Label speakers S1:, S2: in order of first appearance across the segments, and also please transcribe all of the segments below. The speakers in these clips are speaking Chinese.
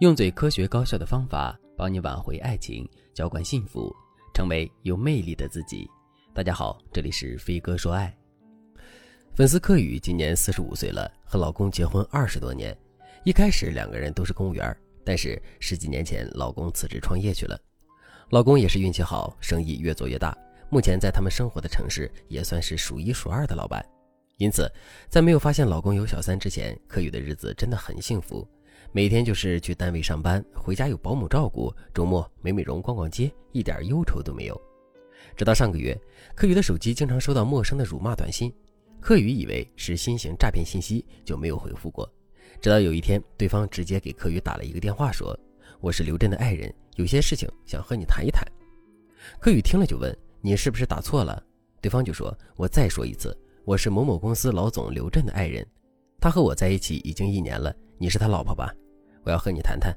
S1: 用最科学高效的方法帮你挽回爱情，浇灌幸福，成为有魅力的自己。大家好，这里是飞哥说爱。粉丝柯宇今年四十五岁了，和老公结婚二十多年。一开始两个人都是公务员，但是十几年前老公辞职创业去了。老公也是运气好，生意越做越大，目前在他们生活的城市也算是数一数二的老板。因此，在没有发现老公有小三之前，柯宇的日子真的很幸福。每天就是去单位上班，回家有保姆照顾，周末美美容、逛逛街，一点忧愁都没有。直到上个月，柯宇的手机经常收到陌生的辱骂短信，柯宇以为是新型诈骗信息，就没有回复过。直到有一天，对方直接给柯宇打了一个电话，说：“我是刘震的爱人，有些事情想和你谈一谈。”柯宇听了就问：“你是不是打错了？”对方就说：“我再说一次，我是某某公司老总刘震的爱人，他和我在一起已经一年了。你是他老婆吧？”我要和你谈谈。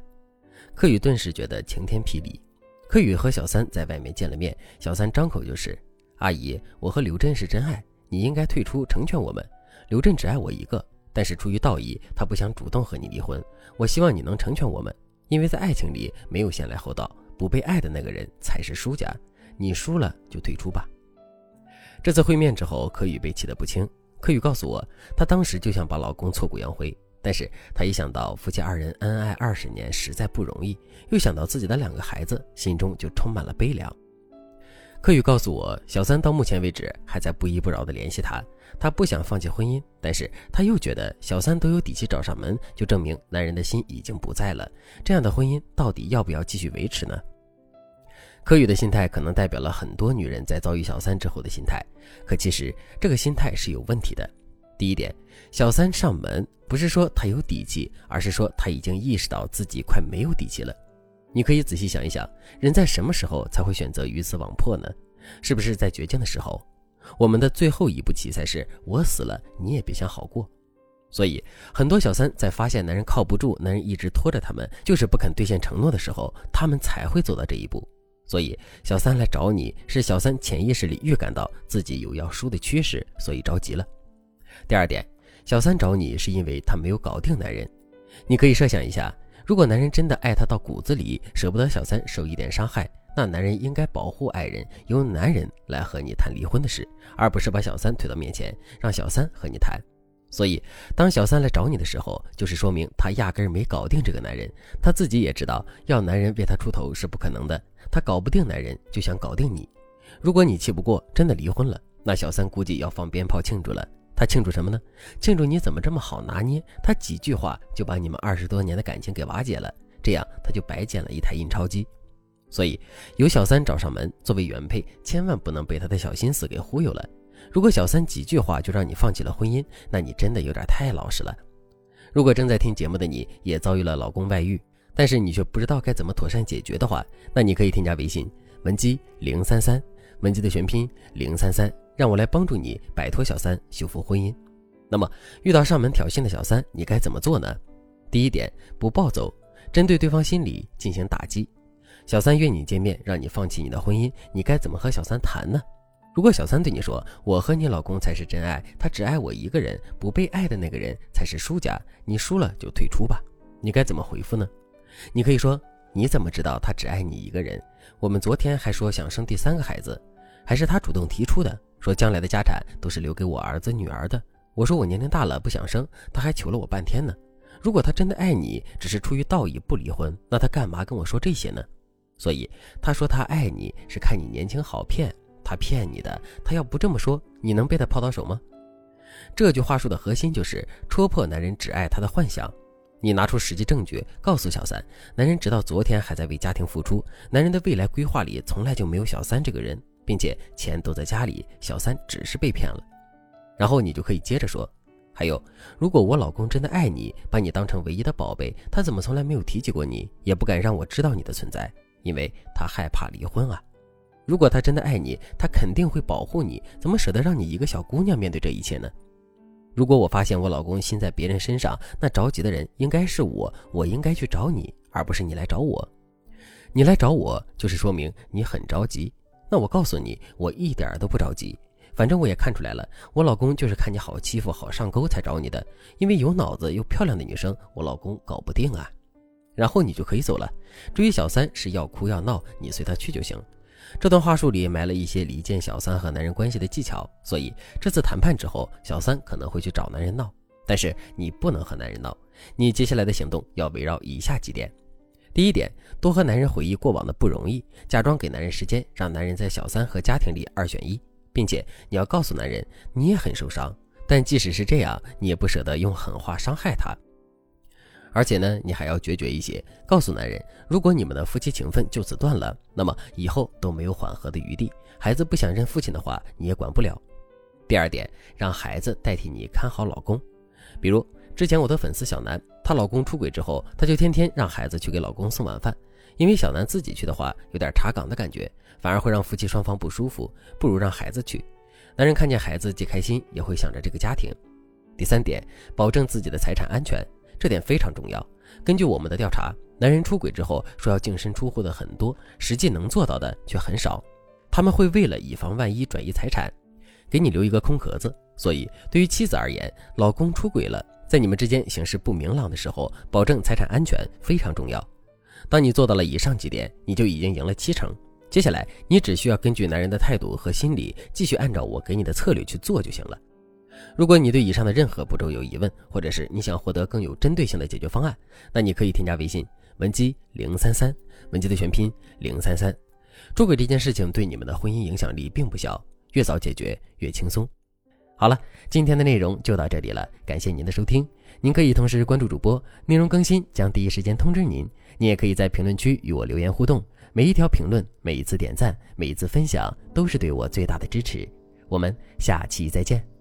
S1: 柯宇顿时觉得晴天霹雳。柯宇和小三在外面见了面，小三张口就是：“阿姨，我和刘振是真爱，你应该退出成全我们。刘震只爱我一个，但是出于道义，他不想主动和你离婚。我希望你能成全我们，因为在爱情里没有先来后到，不被爱的那个人才是输家。你输了就退出吧。”这次会面之后，柯宇被气得不轻。柯宇告诉我，她当时就想把老公挫骨扬灰。但是她一想到夫妻二人恩爱二十年实在不容易，又想到自己的两个孩子，心中就充满了悲凉。柯宇告诉我，小三到目前为止还在不依不饶地联系他，他不想放弃婚姻，但是他又觉得小三都有底气找上门，就证明男人的心已经不在了。这样的婚姻到底要不要继续维持呢？柯宇的心态可能代表了很多女人在遭遇小三之后的心态，可其实这个心态是有问题的。第一点，小三上门不是说他有底气，而是说他已经意识到自己快没有底气了。你可以仔细想一想，人在什么时候才会选择鱼死网破呢？是不是在绝境的时候？我们的最后一步棋才是我死了你也别想好过。所以，很多小三在发现男人靠不住，男人一直拖着他们，就是不肯兑现承诺的时候，他们才会走到这一步。所以，小三来找你是小三潜意识里预感到自己有要输的趋势，所以着急了。第二点，小三找你是因为他没有搞定男人。你可以设想一下，如果男人真的爱他到骨子里，舍不得小三受一点伤害，那男人应该保护爱人，由男人来和你谈离婚的事，而不是把小三推到面前，让小三和你谈。所以，当小三来找你的时候，就是说明他压根儿没搞定这个男人，他自己也知道要男人为他出头是不可能的，他搞不定男人就想搞定你。如果你气不过，真的离婚了，那小三估计要放鞭炮庆祝了。他庆祝什么呢？庆祝你怎么这么好拿捏？他几句话就把你们二十多年的感情给瓦解了，这样他就白捡了一台印钞机。所以有小三找上门，作为原配，千万不能被他的小心思给忽悠了。如果小三几句话就让你放弃了婚姻，那你真的有点太老实了。如果正在听节目的你也遭遇了老公外遇，但是你却不知道该怎么妥善解决的话，那你可以添加微信文姬零三三，文姬的全拼零三三。让我来帮助你摆脱小三，修复婚姻。那么，遇到上门挑衅的小三，你该怎么做呢？第一点，不暴走，针对对方心理进行打击。小三约你见面，让你放弃你的婚姻，你该怎么和小三谈呢？如果小三对你说：“我和你老公才是真爱，他只爱我一个人，不被爱的那个人才是输家，你输了就退出吧。”你该怎么回复呢？你可以说：“你怎么知道他只爱你一个人？我们昨天还说想生第三个孩子，还是他主动提出的。”说将来的家产都是留给我儿子女儿的。我说我年龄大了不想生，他还求了我半天呢。如果他真的爱你，只是出于道义不离婚，那他干嘛跟我说这些呢？所以他说他爱你是看你年轻好骗，他骗你的。他要不这么说，你能被他泡到手吗？这句话术的核心就是戳破男人只爱他的幻想。你拿出实际证据，告诉小三，男人直到昨天还在为家庭付出，男人的未来规划里从来就没有小三这个人。并且钱都在家里，小三只是被骗了。然后你就可以接着说，还有，如果我老公真的爱你，把你当成唯一的宝贝，他怎么从来没有提起过你，也不敢让我知道你的存在，因为他害怕离婚啊。如果他真的爱你，他肯定会保护你，怎么舍得让你一个小姑娘面对这一切呢？如果我发现我老公心在别人身上，那着急的人应该是我，我应该去找你，而不是你来找我。你来找我，就是说明你很着急。那我告诉你，我一点都不着急。反正我也看出来了，我老公就是看你好欺负、好上钩才找你的。因为有脑子又漂亮的女生，我老公搞不定啊。然后你就可以走了。至于小三是要哭要闹，你随他去就行。这段话术里埋了一些离间小三和男人关系的技巧，所以这次谈判之后，小三可能会去找男人闹。但是你不能和男人闹，你接下来的行动要围绕以下几点：第一点，多和男人回忆过往的不容易，假装给男人时间，让男人在小三和家庭里二选一，并且你要告诉男人你也很受伤，但即使是这样，你也不舍得用狠话伤害他。而且呢，你还要决绝一些，告诉男人，如果你们的夫妻情分就此断了，那么以后都没有缓和的余地。孩子不想认父亲的话，你也管不了。第二点，让孩子代替你看好老公。比如之前我的粉丝小南，她老公出轨之后，她就天天让孩子去给老公送晚饭，因为小南自己去的话有点查岗的感觉，反而会让夫妻双方不舒服，不如让孩子去。男人看见孩子既开心，也会想着这个家庭。第三点，保证自己的财产安全。这点非常重要。根据我们的调查，男人出轨之后说要净身出户的很多，实际能做到的却很少。他们会为了以防万一转移财产，给你留一个空壳子。所以，对于妻子而言，老公出轨了，在你们之间形势不明朗的时候，保证财产安全非常重要。当你做到了以上几点，你就已经赢了七成。接下来，你只需要根据男人的态度和心理，继续按照我给你的策略去做就行了。如果你对以上的任何步骤有疑问，或者是你想获得更有针对性的解决方案，那你可以添加微信文姬零三三，文姬的全拼零三三。出轨这件事情对你们的婚姻影响力并不小，越早解决越轻松。好了，今天的内容就到这里了，感谢您的收听。您可以同时关注主播，内容更新将第一时间通知您。您也可以在评论区与我留言互动，每一条评论、每一次点赞、每一次分享，都是对我最大的支持。我们下期再见。